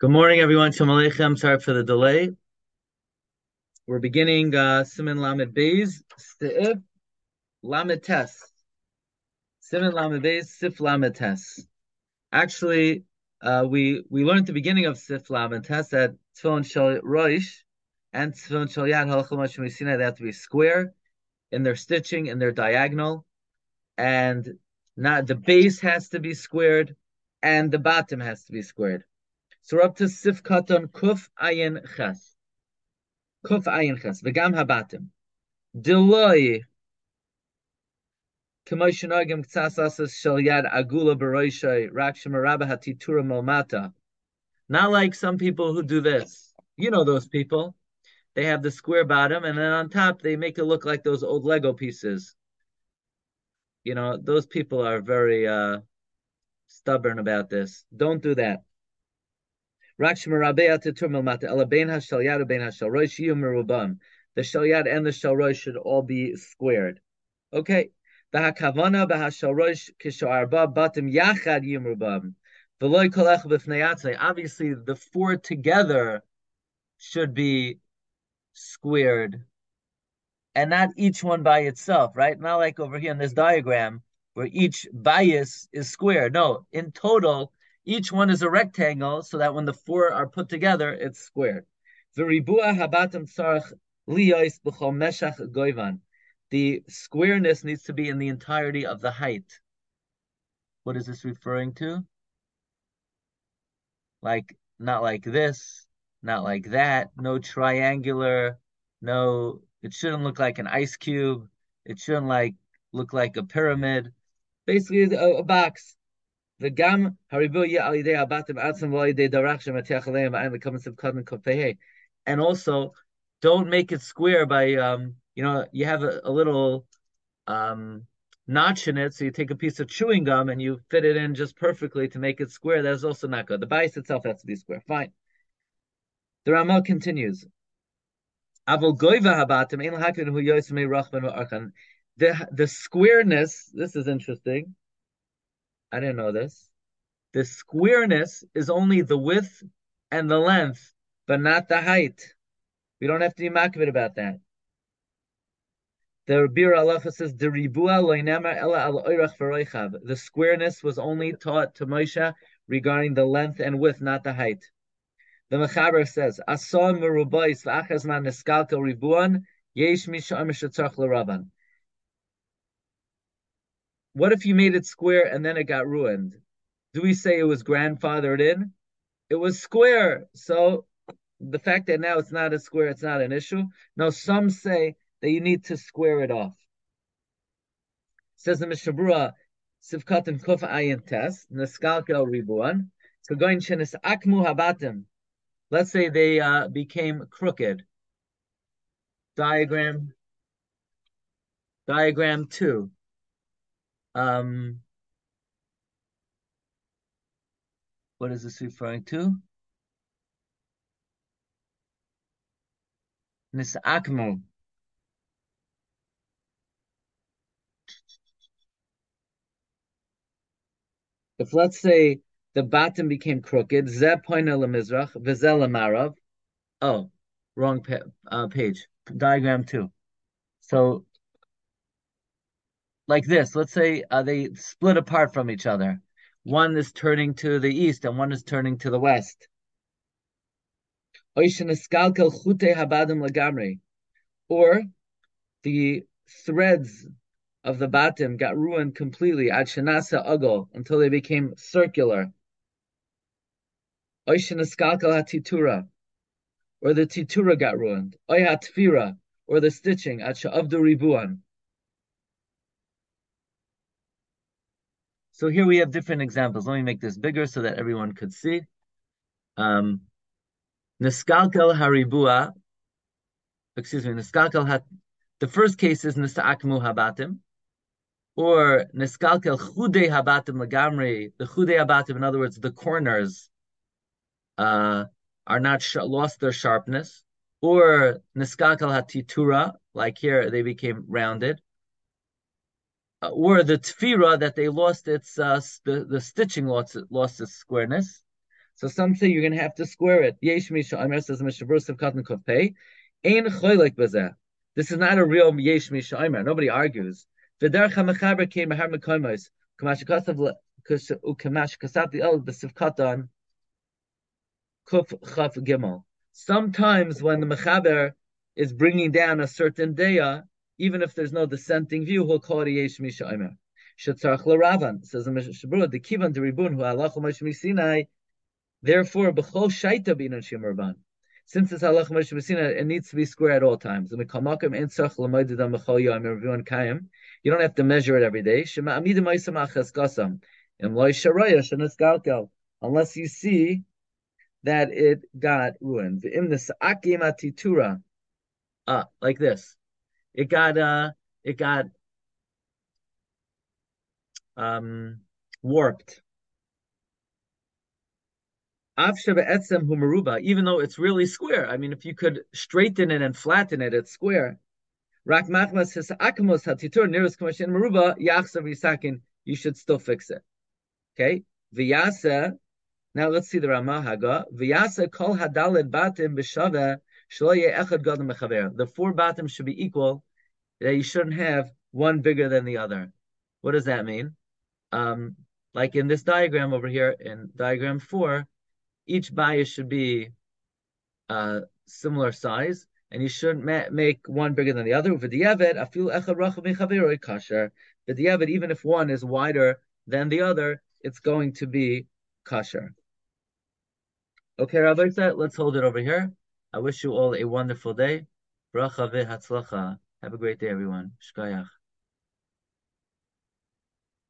Good morning, everyone. Shalom Aleichem. Sorry for the delay. We're beginning uh, Siman Lamed Beis, Sif Lamed Tes. Siman Lamed Beis, Sif Lamed Tes. Actually, uh, we we learned the beginning of Sif Lamed Tes that Tefillin Shal Roish and Tefillin Shal Yad Sinai they have to be square in their stitching in their diagonal, and not the base has to be squared, and the bottom has to be squared. So we're up to Sif Katan Kuf Ayin Ches. Kuf Ayin Ches. V'gam Habatim. Deloi. K'moshenagim k'tzasasas shel yad agula b'roishay rak shemarabah hatitura molmata. Not like some people who do this. You know those people. They have the square bottom, and then on top they make it look like those old Lego pieces. You know, those people are very uh, stubborn about this. Don't do that. The shalyad and the should all be squared. Okay. Kisharba batim yachad b'fnei Obviously, the four together should be squared, and not each one by itself, right? Not like over here in this diagram where each bias is square. No, in total, each one is a rectangle, so that when the four are put together, it's squared. The squareness needs to be in the entirety of the height. What is this referring to? Like, not like this, not like that, no triangular, no, it shouldn't look like an ice cube. It shouldn't like look like a pyramid. Basically, a, a box. V'gam haribu al yidei abatim atzim v'al yidei darachshem atiach aleim v'ayim v'kamen sivkadin kofehe. And also, don't make it square by, um, you know, you have a, a little um, notch in it, so you take a piece of chewing gum and you fit it in just perfectly to make it square. That's also not good. The bias itself has to be square. Fine. The Ramal continues. The, the squareness, this is interesting. I didn't know this. The squareness is only the width and the length, but not the height. We don't have to be makbid about that. The Bir Allah says the squareness was only taught to Moshe regarding the length and width, not the height. The Mechaber says, "Ason merubais v'achazman neskalkel ribuan yesh misham shetzach l'ravan." What if you made it square and then it got ruined? Do we say it was grandfathered in? It was square. So the fact that now it's not a square, it's not an issue. No, some say that you need to square it off. Says the Mishnah Berurah, Sivkatan Kuf Ayin Tes, Neskalkel Ribuan, going Shenis Akmu Habatim. Let's say they uh, became crooked. Diagram, diagram two. Um, what is this referring to? Nisakmo. If let's say the bottom became crooked, vizel marav. Oh, wrong pa uh, page. Diagram two. So like this. Let's say uh, they split apart from each other. One is turning to the east and one is turning to the west. Or the threads of the bottom got ruined completely at shenasa ugol until they became circular. Or the titura got ruined. Or the stitching at sha'avdu ribuan. So here we have different examples. Let me make this bigger so that everyone could see. Um, Niskalkel haribua, excuse me, Niskalkel hat, the first case is Nisa'akmu habatim, or Niskalkel chude habatim lagamri, the chude habatim, in other words, the corners uh, are not sh- lost their sharpness, or Niskalkel hatitura, like here, they became rounded, uh, or the tefira that they lost its uh, the the stitching lost lost its squareness. So some say you're going to have to square it. Yesh Misha Omer says of Katan Kuf Pei. Ein choylek bezeh. This is not a real Yesh Misha Omer. Nobody argues. V'derech ha-mechaber came mahar mekoimos. Kamash kasav ukamash kasat the el b'sivkatan kuf chaf gimel. Sometimes when the mechaber is bringing down a certain daya, even if there's no dissenting view, he'll call it Yesh Misha Omer. Shetzarach l'Ravan says the Mishnah Berurah the kivan de ribun hu halachu Moshe Sinai. Therefore, b'chol shaita binan shim rabban. Since it's halacha Moshe Messina, it needs to be square at all times. You don't have to measure it every day. Unless you see that it got ruined. Ah, like this. It got uh it got um warped even though it's really square. I mean, if you could straighten it and flatten it, it's square. You should still fix it. Okay. V'yasa. Now let's see the Ramah Haga. V'yasa kol hadalid batim b'shava The four batim should be equal. That you shouldn't have one bigger than the other. What does that mean? Um, like in this diagram over here, in diagram four, each bias should be uh, similar size, and you shouldn't ma- make one bigger than the other. But the Evid, even if one is wider than the other, it's going to be kosher. Okay, Rabbi let's hold it over here. I wish you all a wonderful day. Bracha Have a great day, everyone. Shkayach.